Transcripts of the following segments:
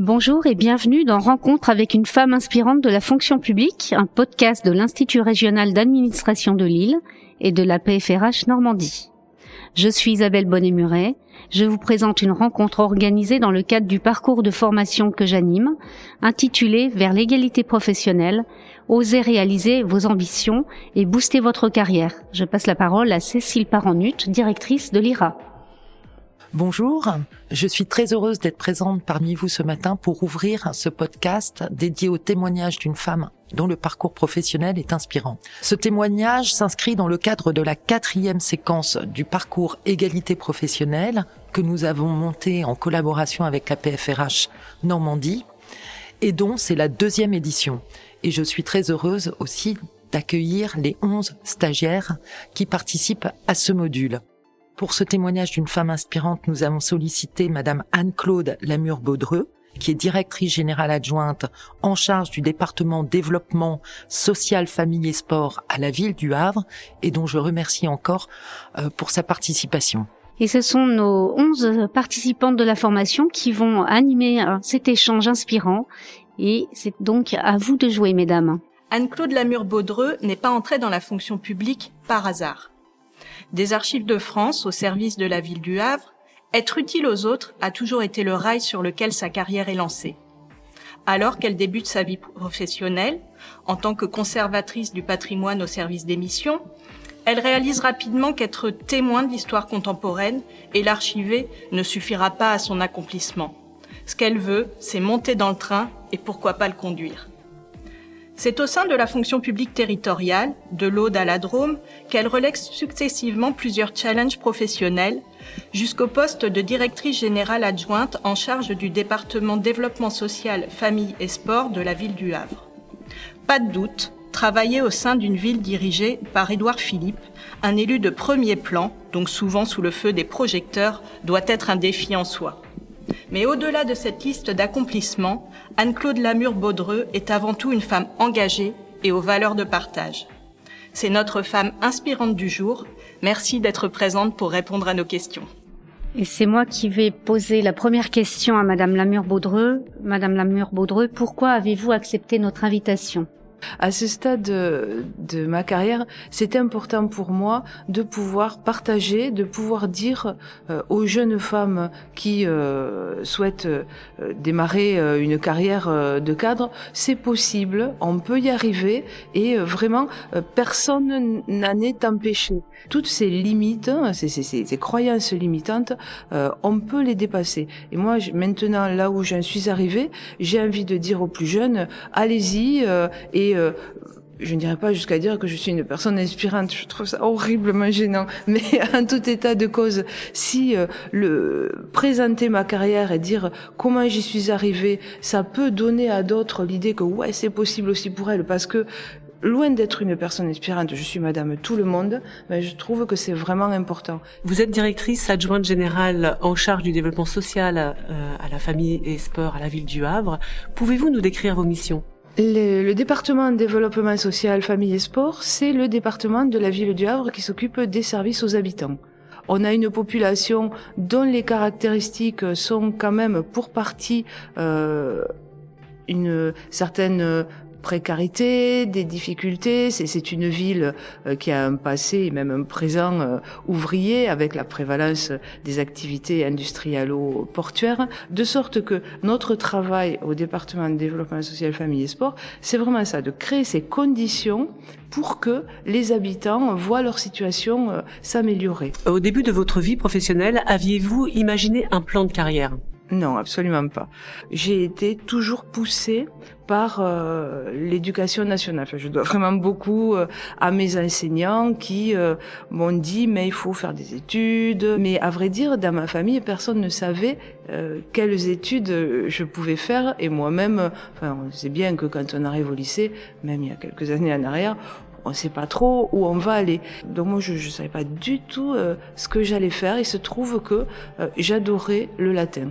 Bonjour et bienvenue dans Rencontre avec une femme inspirante de la fonction publique, un podcast de l'Institut régional d'administration de Lille et de la PFRH Normandie. Je suis Isabelle Bonnet-Muret. Je vous présente une rencontre organisée dans le cadre du parcours de formation que j'anime, intitulé Vers l'égalité professionnelle, osez réaliser vos ambitions et booster votre carrière. Je passe la parole à Cécile Paranut, directrice de l'IRA. Bonjour, je suis très heureuse d'être présente parmi vous ce matin pour ouvrir ce podcast dédié au témoignage d'une femme dont le parcours professionnel est inspirant. Ce témoignage s'inscrit dans le cadre de la quatrième séquence du parcours égalité professionnelle que nous avons monté en collaboration avec la PFRH Normandie et dont c'est la deuxième édition. Et je suis très heureuse aussi d'accueillir les onze stagiaires qui participent à ce module. Pour ce témoignage d'une femme inspirante, nous avons sollicité Madame Anne-Claude Lamure-Baudreux, qui est directrice générale adjointe en charge du département développement social, famille et sport à la ville du Havre et dont je remercie encore euh, pour sa participation. Et ce sont nos onze participantes de la formation qui vont animer euh, cet échange inspirant et c'est donc à vous de jouer, mesdames. Anne-Claude Lamure-Baudreux n'est pas entrée dans la fonction publique par hasard des archives de France au service de la ville du Havre, être utile aux autres a toujours été le rail sur lequel sa carrière est lancée. Alors qu'elle débute sa vie professionnelle, en tant que conservatrice du patrimoine au service des missions, elle réalise rapidement qu'être témoin de l'histoire contemporaine et l'archiver ne suffira pas à son accomplissement. Ce qu'elle veut, c'est monter dans le train et pourquoi pas le conduire. C'est au sein de la fonction publique territoriale, de l'Aude à la Drôme, qu'elle relègue successivement plusieurs challenges professionnels, jusqu'au poste de directrice générale adjointe en charge du département développement social, famille et sport de la ville du Havre. Pas de doute, travailler au sein d'une ville dirigée par Édouard Philippe, un élu de premier plan, donc souvent sous le feu des projecteurs, doit être un défi en soi. Mais au-delà de cette liste d'accomplissements, Anne-Claude Lamure-Baudreux est avant tout une femme engagée et aux valeurs de partage. C'est notre femme inspirante du jour. Merci d'être présente pour répondre à nos questions. Et c'est moi qui vais poser la première question à Madame Lamure-Baudreux. Madame Lamure-Baudreux, pourquoi avez-vous accepté notre invitation? À ce stade de, ma carrière, c'est important pour moi de pouvoir partager, de pouvoir dire euh, aux jeunes femmes qui euh, souhaitent euh, démarrer une carrière de cadre, c'est possible, on peut y arriver et vraiment personne n'en est empêché. Toutes ces limites, hein, ces, ces, ces croyances limitantes, on peut les dépasser. Et moi, maintenant, là où j'en suis arrivée, j'ai envie de dire aux plus jeunes, allez-y et euh, je ne dirais pas jusqu'à dire que je suis une personne inspirante, je trouve ça horriblement gênant, mais en tout état de cause, si euh, présenter ma carrière et dire comment j'y suis arrivée, ça peut donner à d'autres l'idée que ouais, c'est possible aussi pour elle parce que loin d'être une personne inspirante, je suis madame tout le monde, mais je trouve que c'est vraiment important. Vous êtes directrice adjointe générale en charge du développement social euh, à la famille et sport à la ville du Havre. Pouvez-vous nous décrire vos missions? Le, département de développement social, famille et sport, c'est le département de la ville du Havre qui s'occupe des services aux habitants. On a une population dont les caractéristiques sont quand même pour partie euh, une certaine précarité, des difficultés. C'est une ville euh, qui a un passé et même un présent euh, ouvrier avec la prévalence des activités industrialo-portuaires, de sorte que notre travail au département de développement social, famille et sport, c'est vraiment ça, de créer ces conditions pour que les habitants voient leur situation euh, s'améliorer. Au début de votre vie professionnelle, aviez-vous imaginé un plan de carrière? Non, absolument pas. J'ai été toujours poussée par euh, l'éducation nationale. je dois vraiment beaucoup euh, à mes enseignants qui euh, m'ont dit mais il faut faire des études. Mais à vrai dire, dans ma famille, personne ne savait quelles études je pouvais faire. Et moi-même, enfin, on sait bien que quand on arrive au lycée, même il y a quelques années en arrière, on ne sait pas trop où on va aller. Donc moi, je ne savais pas du tout ce que j'allais faire. Il se trouve que j'adorais le latin.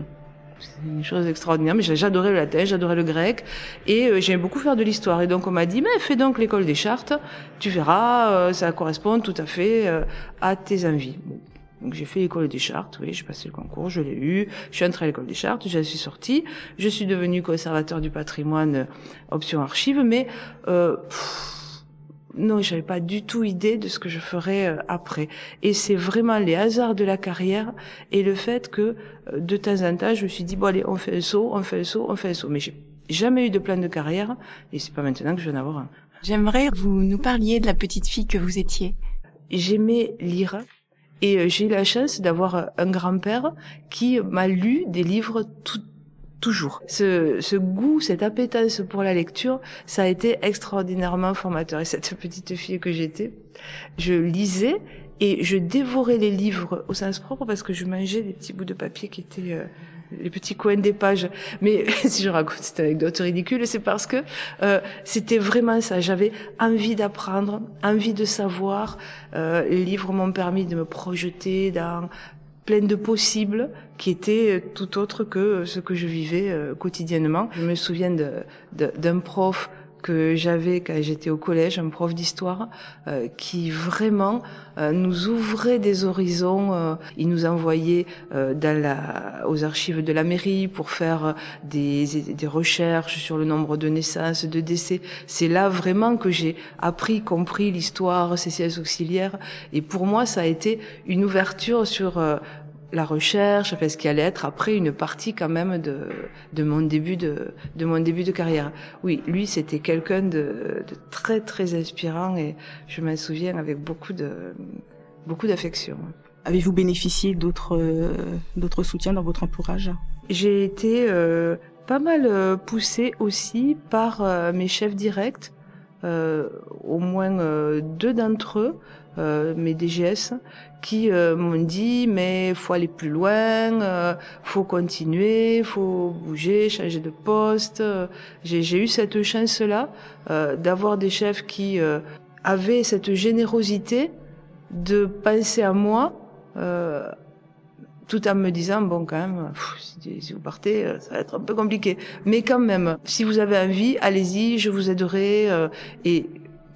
C'est une chose extraordinaire, mais j'adorais le latin, j'adorais le grec, et euh, j'aimais beaucoup faire de l'histoire. Et donc on m'a dit, mais fais donc l'école des chartes, tu verras, euh, ça correspond tout à fait euh, à tes envies. Donc j'ai fait l'école des chartes, oui, j'ai passé le concours, je l'ai eu, je suis entrée à l'école des chartes, j'en suis sortie, je suis devenue conservateur du patrimoine option archive, mais euh, non, j'avais pas du tout idée de ce que je ferais euh, après. Et c'est vraiment les hasards de la carrière et le fait que euh, de temps en temps, je me suis dit bon allez, on fait un saut, on fait un saut, on fait un saut. Mais j'ai jamais eu de plan de carrière et c'est pas maintenant que je vais en avoir un. J'aimerais que vous nous parliez de la petite fille que vous étiez. J'aimais lire et euh, j'ai eu la chance d'avoir un grand-père qui m'a lu des livres tout, toujours. Ce, ce goût, cette appétence pour la lecture, ça a été extraordinairement formateur. Et cette petite fille que j'étais, je lisais et je dévorais les livres au sens propre parce que je mangeais des petits bouts de papier qui étaient euh, les petits coins des pages. Mais si je raconte cette anecdote ridicule, c'est parce que euh, c'était vraiment ça. J'avais envie d'apprendre, envie de savoir. Euh, les livres m'ont permis de me projeter dans plein de possibles qui étaient tout autre que ce que je vivais euh, quotidiennement. Je me souviens d'un prof que j'avais quand j'étais au collège, un prof d'histoire, euh, qui vraiment euh, nous ouvrait des horizons. Euh, il nous envoyait euh, dans la, aux archives de la mairie pour faire des, des recherches sur le nombre de naissances, de décès. C'est là vraiment que j'ai appris, compris l'histoire, ces sciences auxiliaires. Et pour moi, ça a été une ouverture sur la recherche, enfin ce qui allait être après une partie quand même de, de mon début de, de mon début de carrière. Oui, lui c'était quelqu'un de, de très très inspirant et je m'en souviens avec beaucoup de beaucoup d'affection. Avez-vous bénéficié d'autres euh, d'autres soutiens dans votre entourage? J'ai été euh, pas mal euh, poussée aussi par euh, mes chefs directs, au moins euh, deux d'entre eux, mes DGS, qui euh, m'ont dit mais faut aller plus loin, euh, faut continuer, faut bouger, changer de poste. J'ai eu cette chance là euh, d'avoir des chefs qui euh, avaient cette générosité de penser à moi. Euh, tout en me disant bon quand même si vous partez ça va être un peu compliqué mais quand même si vous avez envie allez-y je vous aiderai et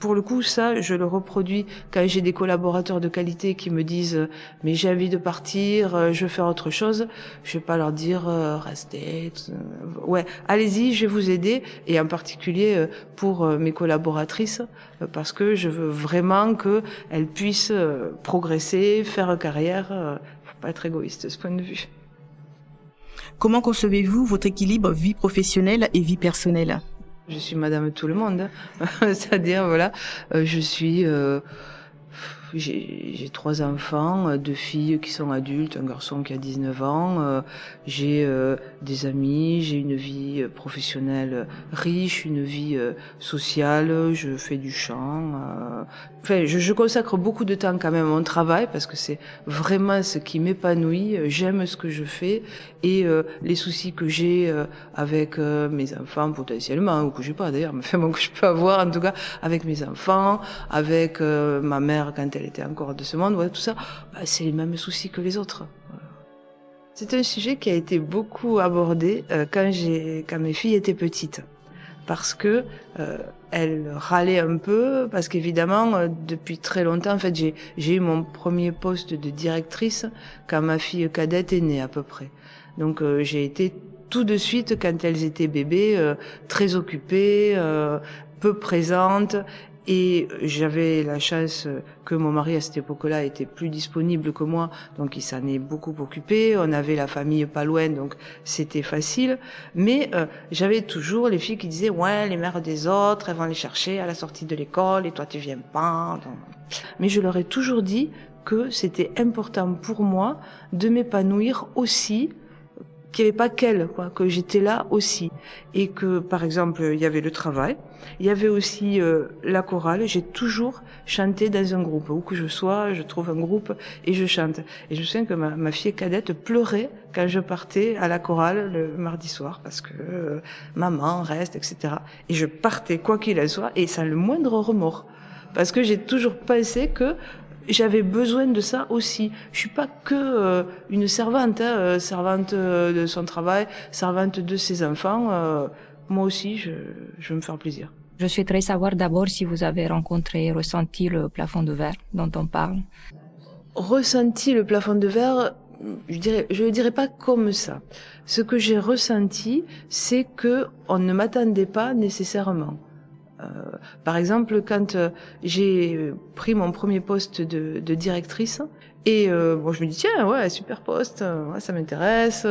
pour le coup, ça, je le reproduis quand j'ai des collaborateurs de qualité qui me disent mais j'ai envie de partir, je veux faire autre chose. Je vais pas leur dire euh, restez. Ouais, allez-y, je vais vous aider et en particulier pour mes collaboratrices parce que je veux vraiment que elles puissent progresser, faire carrière. Pas être égoïste de ce point de vue. Comment concevez-vous votre équilibre vie professionnelle et vie personnelle? Je suis madame tout le monde. C'est-à-dire, voilà, euh, je suis... Euh, j'ai trois enfants, deux filles qui sont adultes, un garçon qui a 19 ans. Euh, j'ai euh, des amis, j'ai une vie professionnelle riche, une vie euh, sociale. Je fais du chant. Je, je, consacre beaucoup de temps quand même à mon travail parce que c'est vraiment ce qui m'épanouit. J'aime ce que je fais et les soucis que j'ai avec mes enfants potentiellement ou que j'ai pas d'ailleurs, mais enfin bon, que je peux avoir en tout cas avec mes enfants, avec ma mère quand elle elle était encore de ce monde, ouais, tout ça, bah, c'est les mêmes soucis que les autres. C'est un sujet qui a été beaucoup abordé euh, quand j'ai, quand mes filles étaient petites, parce que euh, elles râlaient un peu, parce qu'évidemment euh, depuis très longtemps, en fait, j'ai j'ai eu mon premier poste de directrice quand ma fille cadette est née à peu près. Donc euh, j'ai été tout de suite quand elles étaient bébés euh, très occupée, peu présente et j'avais la chance que mon mari à cette époque-là était plus disponible que moi, donc il s'en est beaucoup occupé. On avait la famille pas loin, donc c'était facile. Mais euh, j'avais toujours les filles qui disaient ouais, les mères des autres, elles vont les chercher à la sortie de l'école et toi tu viens pas. Mais je leur ai toujours dit que c'était important pour moi de m'épanouir aussi qu'il n'y avait pas qu'elle, quoi, que j'étais là aussi. Et que, par exemple, il y avait le travail, il y avait aussi euh, la chorale. J'ai toujours chanté dans un groupe. Où que je sois, je trouve un groupe et je chante. Et je me souviens que ma, fille cadette pleurait quand je partais à la chorale le mardi soir parce que euh, maman reste, etc. Et je partais quoi qu'il en soit et sans le moindre remords. Parce que j'ai toujours pensé que j'avais besoin de ça aussi. Je suis pas que euh, une servante, hein, servante de son travail, servante de ses enfants. Euh, moi aussi, je, je veux me faire plaisir. Je souhaiterais savoir d'abord si vous avez rencontré et ressenti le plafond de verre dont on parle. ressenti le plafond de verre, je dirais, je le dirais pas comme ça. Ce que j'ai ressenti, c'est que on ne m'attendait pas nécessairement. Euh, par exemple, quand euh, j'ai pris mon premier poste de, de directrice, et euh, bon, je me dis tiens, ouais, super poste, ouais, ça m'intéresse,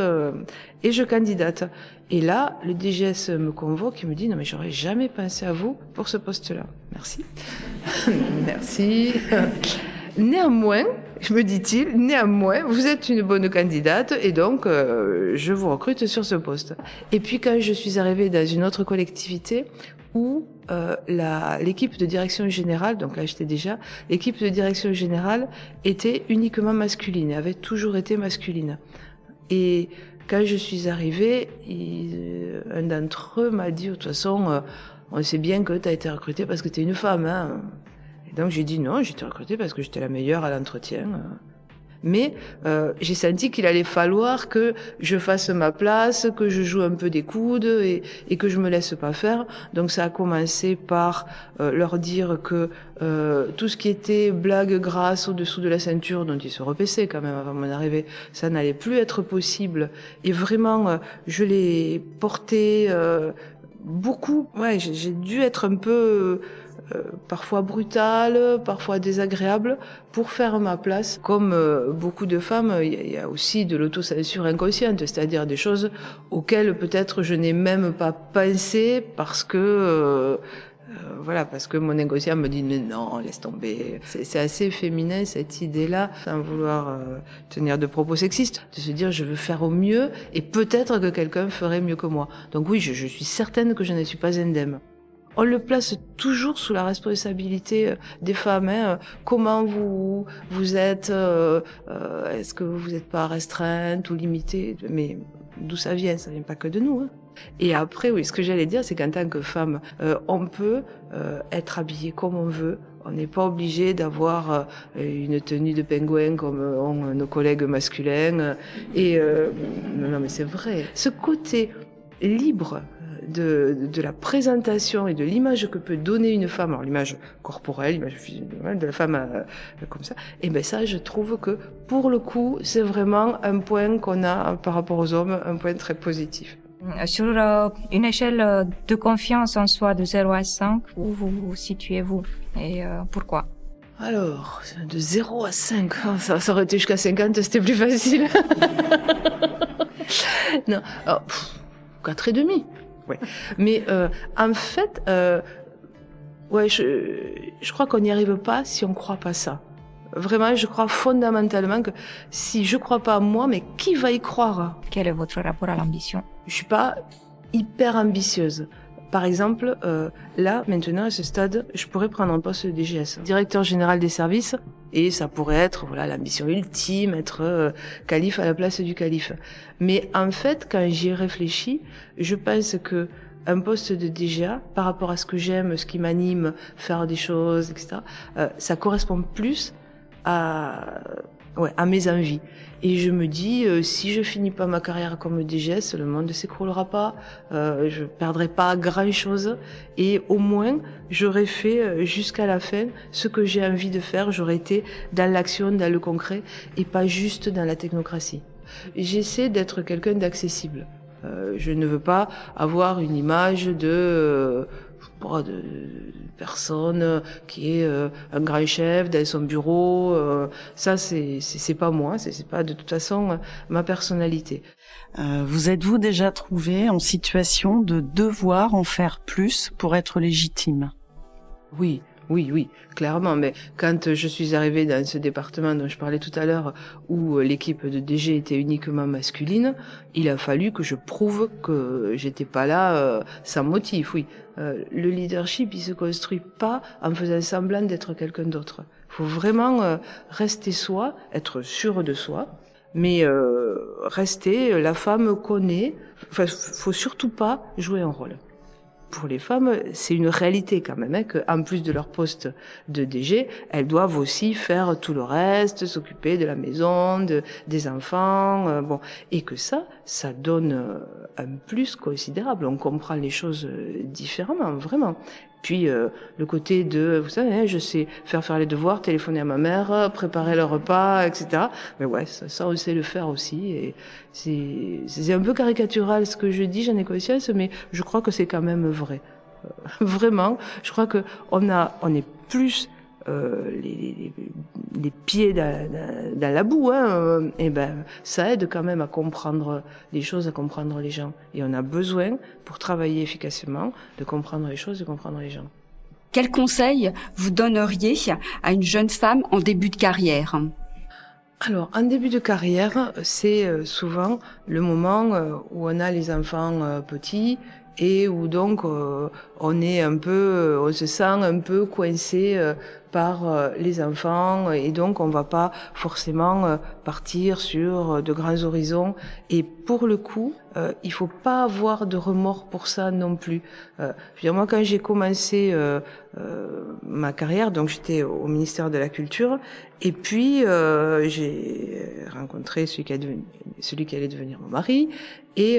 et je candidate. Et là, le DGS me convoque et me dit non mais j'aurais jamais pensé à vous pour ce poste-là. Merci, merci. Néanmoins, me dit-il, néanmoins, vous êtes une bonne candidate et donc euh, je vous recrute sur ce poste. Et puis quand je suis arrivée dans une autre collectivité où euh, l'équipe de direction générale, donc là j'étais déjà, l'équipe de direction générale était uniquement masculine, avait toujours été masculine. Et quand je suis arrivée, un d'entre eux m'a dit, de toute façon, euh, on sait bien que tu as été recrutée parce que tu es une femme. Hein donc j'ai dit non, été recrutée parce que j'étais la meilleure à l'entretien. Mais euh, j'ai senti qu'il allait falloir que je fasse ma place, que je joue un peu des coudes et, et que je me laisse pas faire. Donc ça a commencé par euh, leur dire que euh, tout ce qui était blague grasse au-dessous de la ceinture, dont ils se repassaient quand même avant mon arrivée, ça n'allait plus être possible. Et vraiment, euh, je l'ai porté euh, beaucoup. Ouais, j'ai dû être un peu euh, parfois brutale, parfois désagréable, pour faire ma place. Comme euh, beaucoup de femmes, il y, a aussi de l'autocensure inconsciente, c'est-à-dire des choses auxquelles peut-être je n'ai même pas pensé parce que euh, voilà, parce que mon inconscient me dit mais non, laisse tomber. C'est assez féminin cette idée-là, sans vouloir tenir de propos sexistes, de se dire je veux faire au mieux et peut-être que quelqu'un ferait mieux que moi. Donc oui, je, je suis certaine que je ne suis pas indemne on le place toujours sous la responsabilité euh, des femmes. Hein. Euh, comment vous vous êtes euh, Est-ce que vous n'êtes pas restreinte ou limitée? Mais d'où ça vient? Ça vient pas que de nous. Hein. Et après, oui, ce que j'allais dire, c'est qu'en tant que femme, on peut être habillé comme on veut. On n'est pas obligé d'avoir une tenue de pingouin comme ont nos collègues masculins. Et non, non, mais c'est vrai. Ce côté libre de, de, la présentation et de l'image que peut donner une femme, alors l'image corporelle, l'image de la femme euh, comme ça, et ben ça, je trouve que pour le coup, c'est vraiment un point qu'on a par rapport aux hommes, un point très positif. Sur euh, une échelle de confiance en soi de 0 à 5, où vous vous situez-vous et euh, pourquoi? Alors, de 0 à 5, ça, ça aurait été jusqu'à 50, c'était plus facile. non, alors, 4 et demi. Ouais. Mais euh, en fait, euh, ouais, je, je crois qu'on n'y arrive pas si on croit pas ça. Vraiment, je crois fondamentalement que si je crois pas à moi, mais qui va y croire? Quel est votre rapport à l'ambition? Je suis pas hyper ambitieuse. Par exemple, euh, là, maintenant, à ce stade, je pourrais prendre un poste de DGS, directeur général des services, et ça pourrait être voilà l'ambition ultime, être euh, calife à la place du calife. Mais en fait, quand j'y réfléchis, je pense que un poste de DGA, par rapport à ce que j'aime, ce qui m'anime, faire des choses, etc., euh, ça correspond plus à ouais, à mes envies. Et je me dis, euh, si je finis pas ma carrière comme DGS, le monde ne s'écroulera pas, euh, je perdrai pas grand-chose, et au moins, j'aurais fait euh, jusqu'à la fin ce que j'ai envie de faire, j'aurais été dans l'action, dans le concret, et pas juste dans la technocratie. J'essaie d'être quelqu'un d'accessible. Euh, je ne veux pas avoir une image de de personne qui est euh, un grand chef dans son bureau. Euh, ça, c'est c'est pas moi. C'est pas de toute façon ma personnalité. Euh, vous êtes-vous déjà trouvé en situation de devoir en faire plus pour être légitime? Oui. Oui, oui, clairement. Mais quand je suis arrivée dans ce département dont je parlais tout à l'heure, où l'équipe de DG était uniquement masculine, il a fallu que je prouve que j'étais pas là euh, sans motif. Oui, euh, le leadership, il se construit pas en faisant semblant d'être quelqu'un d'autre. Il faut vraiment euh, rester soi, être sûr de soi, mais rester la femme connaît. Enfin, faut surtout pas jouer un rôle pour les femmes, c'est une réalité quand même, hein, qu'en plus de leur poste de DG, elles doivent aussi faire tout le reste, s'occuper de la maison, de, des enfants, euh, bon, et que ça, ça donne euh, un plus considérable. On comprend les choses euh, différemment, vraiment. Puis euh, le côté de, vous savez, hein, je sais faire faire les devoirs, téléphoner à ma mère, préparer le repas, etc. Mais ouais, ça, ça on sait le faire aussi. Et c'est, c'est un peu caricatural ce que je dis, j'en ai conscience, mais je crois que c'est quand même vrai. Euh, vraiment, je crois que on a, on est plus euh, les, les, les, pieds dans, dans, la boue, hein, et ben ça aide quand même à comprendre les choses, à comprendre les gens. Et on a besoin, pour travailler efficacement, de comprendre les choses, de comprendre les gens. Quel conseil vous donneriez à une jeune femme en début de carrière? Alors, en début de carrière, c'est euh, souvent le moment euh, où on a les enfants petits et où donc on est un peu, on se sent un peu coincé par euh, les enfants. Et donc on va pas forcément euh, partir sur euh, de grands horizons. Et pour le coup euh, il faut pas avoir de remords pour ça non plus. Euh, je moi quand j'ai commencé euh, ma carrière donc j'étais au ministère de la culture. Et puis j'ai rencontré celui qui, a devenu, celui qui allait devenir mon mari. Et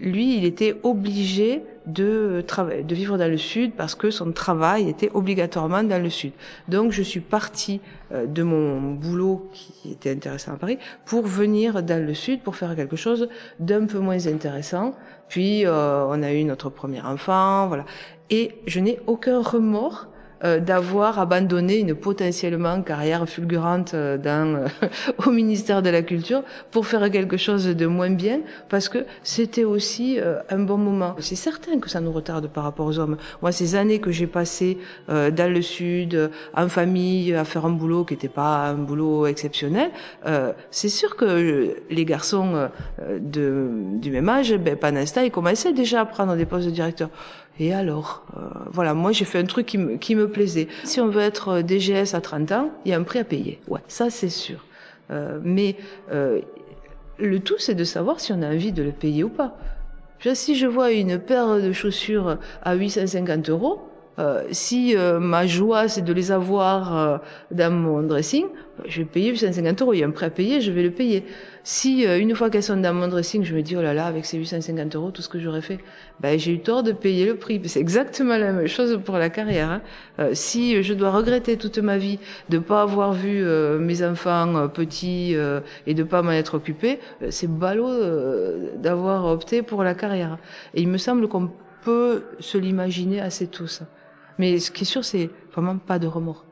lui, il était obligé de vivre dans le sud parce que son travail était obligatoirement dans le sud. Donc, je suis partie euh, de mon boulot qui était intéressant à Paris pour venir dans le sud pour faire quelque chose d'un peu moins intéressant. Puis, euh, on a eu notre premier enfant, voilà. Et je n'ai aucun remords d'avoir abandonné une potentiellement carrière fulgurante euh, dans, euh, au ministère de la Culture pour faire quelque chose de moins bien, parce que c'était aussi un bon moment. C'est certain que ça nous retarde par rapport aux hommes. Moi, ces années que j'ai passées dans le sud, en famille, à faire un boulot qui n'était pas un boulot exceptionnel, c'est sûr que les garçons de, du même âge, ben, pendant ce ils commençaient déjà à prendre des postes de directeur. Et alors, euh, voilà, moi j'ai fait un truc qui me, plaisait. Si on veut être euh, DGS à 30 ans, il y a un prix à payer. Ouais, ça c'est sûr. Euh, mais le tout c'est de savoir si on a envie de le payer ou pas. Si je vois une paire de chaussures à 850 euros, si ma joie c'est de les avoir dans mon dressing, je vais payer 850 euros. Il y a un prêt à payer, je vais le payer. Si une fois qu'elles sont dans mon dressing, je me dis oh là là, avec ces 850 euros, tout ce que j'aurais fait, ben j'ai eu tort de payer le prix. C'est exactement la même chose pour la carrière. Hein. si je dois regretter toute ma vie de pas avoir vu mes enfants petits et de pas m'en être occupé, c'est ballot d'avoir opté pour la carrière. Et il me semble qu'on peut se l'imaginer assez tous. Mais ce qui est sûr, c'est vraiment pas de remords.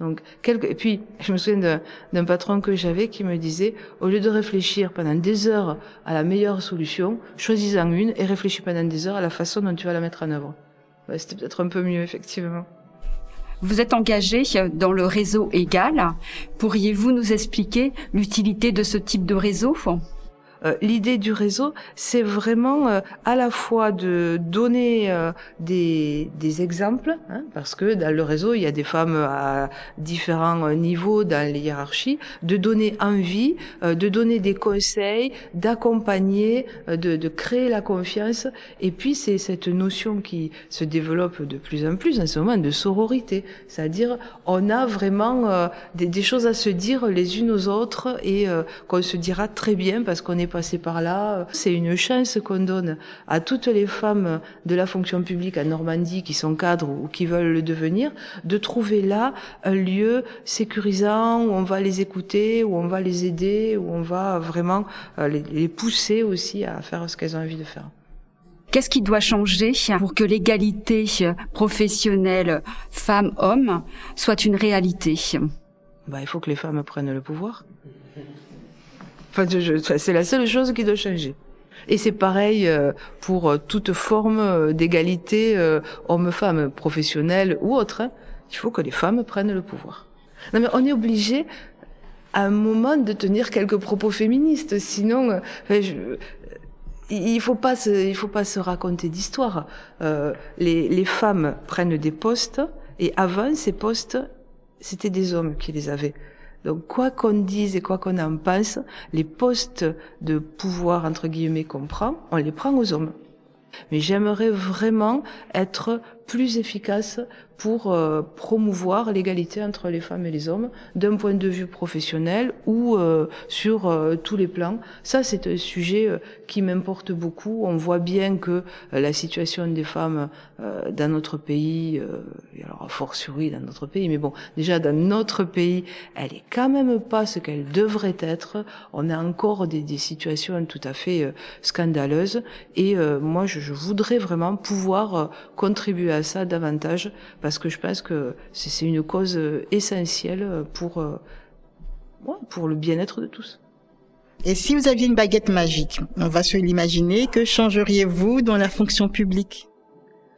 Donc. Et puis, je me souviens d'un patron que j'avais qui me disait, au lieu de réfléchir pendant des heures à la meilleure solution, choisis-en une et réfléchis pendant des heures à la façon dont tu vas la mettre en œuvre. C'était peut-être un peu mieux, effectivement. Vous êtes engagé dans le réseau égal. Pourriez-vous nous expliquer l'utilité de ce type de réseau? Euh, l'idée du réseau, c'est vraiment euh, à la fois de donner euh, des, des, exemples, hein, parce que dans le réseau, il y a des femmes à différents niveaux dans les hiérarchies, de donner envie, de donner des conseils, d'accompagner, de, de, créer la confiance. Et puis, c'est cette notion qui se développe de plus en plus en ce moment de sororité, c'est-à-dire on a vraiment des, des, choses à se dire les unes aux autres et qu'on se dira très bien parce qu'on est passé par là. C'est une chance qu'on donne à toutes les femmes de la fonction publique à Normandie qui sont cadres ou qui veulent le devenir, de trouver là un lieu sécurisant où on va les écouter, où on va les aider, où on va vraiment euh, les pousser aussi à faire ce qu'elles ont envie de faire. Qu'est-ce qui doit changer pour que l'égalité professionnelle femmes-hommes soit une réalité? Bah, Il faut que les femmes prennent le pouvoir. C'est la seule chose qui doit changer. Et c'est pareil euh, pour euh, toute forme euh, d'égalité homme-femme, professionnelle ou autre. Hein. Il faut que les femmes prennent le pouvoir. Non mais on est obligé à un moment de tenir quelques propos féministes, sinon il faut pas se, faut pas se raconter d'histoire. Les, les femmes prennent des postes et avant ces postes, c'était des hommes qui les avaient. Donc quoi qu'on dise et quoi qu'on en pense, les postes de pouvoir entre guillemets qu'on prend, on les prend aux hommes. Mais j'aimerais vraiment être plus efficace pour euh, promouvoir l'égalité entre les femmes et les hommes d'un point de vue professionnel ou euh, sur euh, tous les plans. Ça, c'est un sujet qui m'importe beaucoup. On voit bien que la situation des femmes dans notre pays, et alors a fortiori dans notre pays, mais bon, déjà dans notre pays, elle est quand même pas ce qu'elle devrait être. On a encore des, des situations tout à fait scandaleuses. Et moi, je, je, voudrais vraiment pouvoir contribuer à ça davantage que je pense que c'est une cause euh, essentielle pour, euh, pour le bien-être de tous. Et si vous aviez une baguette magique, on va se l'imaginer, que changeriez-vous dans la fonction publique?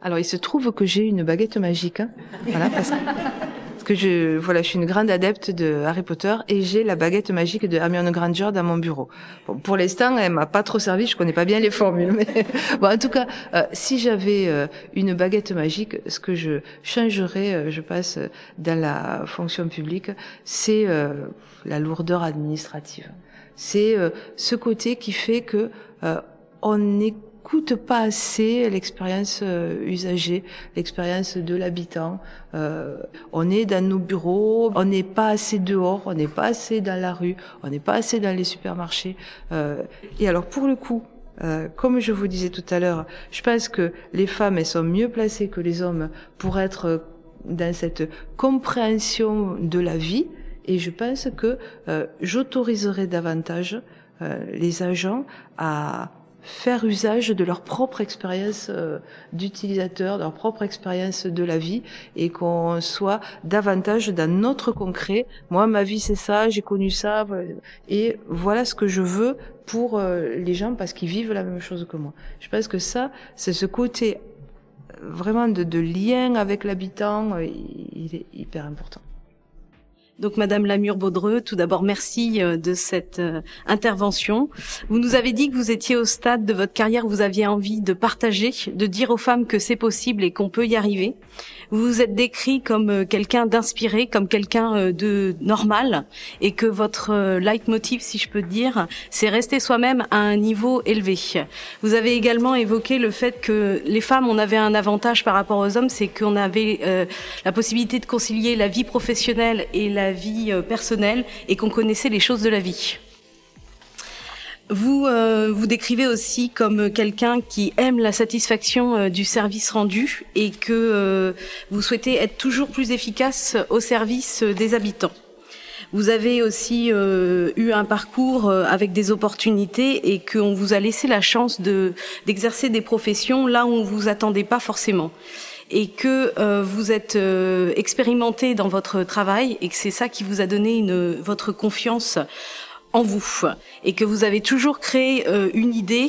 Alors il se trouve que j'ai une baguette magique, hein. voilà, parce que que je voilà, je suis une grande adepte de Harry Potter et j'ai la baguette magique de Hermione Granger dans mon bureau. Bon, pour l'instant, elle m'a pas trop servi, je connais pas bien les formules, mais bon, en tout cas, euh, si j'avais euh, une baguette magique, ce que je changerais, euh, je passe dans la fonction publique, c'est la lourdeur administrative. C'est ce côté qui fait que on est coûte pas assez l'expérience euh, usagée, l'expérience de l'habitant. Euh, on est dans nos bureaux, on n'est pas assez dehors, on n'est pas assez dans la rue, on n'est pas assez dans les supermarchés. Euh, et alors pour le coup, euh, comme je vous disais tout à l'heure, je pense que les femmes elles sont mieux placées que les hommes pour être dans cette compréhension de la vie. Et je pense que j'autoriserai davantage les agents à faire usage de leur propre expérience euh, d'utilisateur, de leur propre expérience de la vie, et qu'on soit davantage dans notre concret. Moi, ma vie, c'est ça, j'ai connu ça, et voilà ce que je veux pour euh, les gens parce qu'ils vivent la même chose que moi. Je pense que ça, c'est ce côté vraiment de, de lien avec l'habitant, euh, il est hyper important. Donc Madame Lamure-Baudreux, tout d'abord merci euh, de cette euh, intervention. Vous nous avez dit que vous étiez au stade de votre carrière où vous aviez envie de partager, de dire aux femmes que c'est possible et qu'on peut y arriver. Vous vous êtes décrit comme euh, quelqu'un d'inspiré, comme quelqu'un de normal et que votre leitmotiv, si je peux dire, c'est rester soi-même à un niveau élevé. Vous avez également évoqué le fait que les femmes, on avait un avantage par rapport aux hommes, c'est qu'on avait la possibilité de concilier la vie professionnelle et la vie euh, personnelle et qu'on connaissait les choses de la vie. Vous euh, vous décrivez aussi comme quelqu'un qui aime la satisfaction euh, du service rendu et que vous souhaitez être toujours plus efficace au service des habitants. Vous avez aussi eu un parcours avec des opportunités et qu'on vous a laissé la chance de d'exercer des professions là où on vous attendait pas forcément et que euh, vous êtes euh, expérimenté dans votre travail et que c'est ça qui vous a donné une, votre confiance en vous et que vous avez toujours créé euh, une idée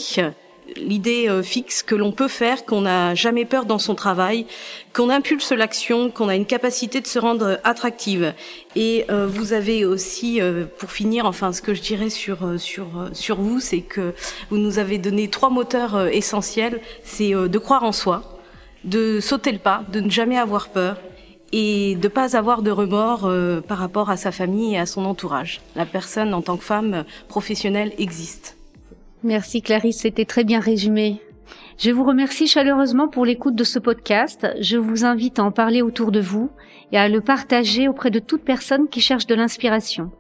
l'idée fixe que l'on peut faire, qu'on n'a jamais peur dans son travail, qu'on impulse l'action, qu'on a une capacité de se rendre attractive. Et vous avez aussi, pour finir, enfin ce que je dirais sur sur sur vous, c'est que vous nous avez donné trois moteurs essentiels. C'est de croire en soi, de sauter le pas, de ne jamais avoir peur et de pas avoir de remords euh, par rapport à sa famille et à son entourage. La personne en tant que femme professionnelle existe. Merci Clarisse, c'était très bien résumé. Je vous remercie chaleureusement pour l'écoute de ce podcast. Je vous invite à en parler autour de vous et à le partager auprès de toute personne qui cherche de l'inspiration.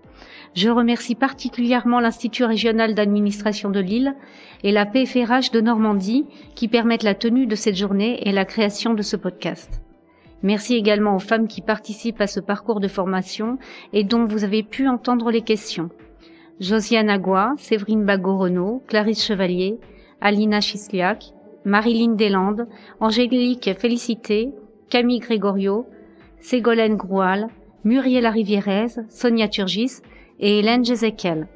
Je remercie particulièrement l'Institut régional d'administration de Lille et la PFRH de Normandie qui permettent la tenue de cette journée et la création de ce podcast. Merci également aux femmes qui participent à ce parcours de formation et dont vous avez pu entendre les questions. Josiane Agua, Séverine Bagot-Renaud, Clarisse Chevalier, Alina Chisliac, Marilyn Deslandes, Angélique Félicité, Camille Grégorio, Ségolène Groual, Muriel Rivierez, Sonia Turgis et Hélène Jezekiel.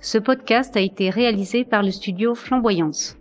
Ce podcast a été réalisé par le studio Flamboyance.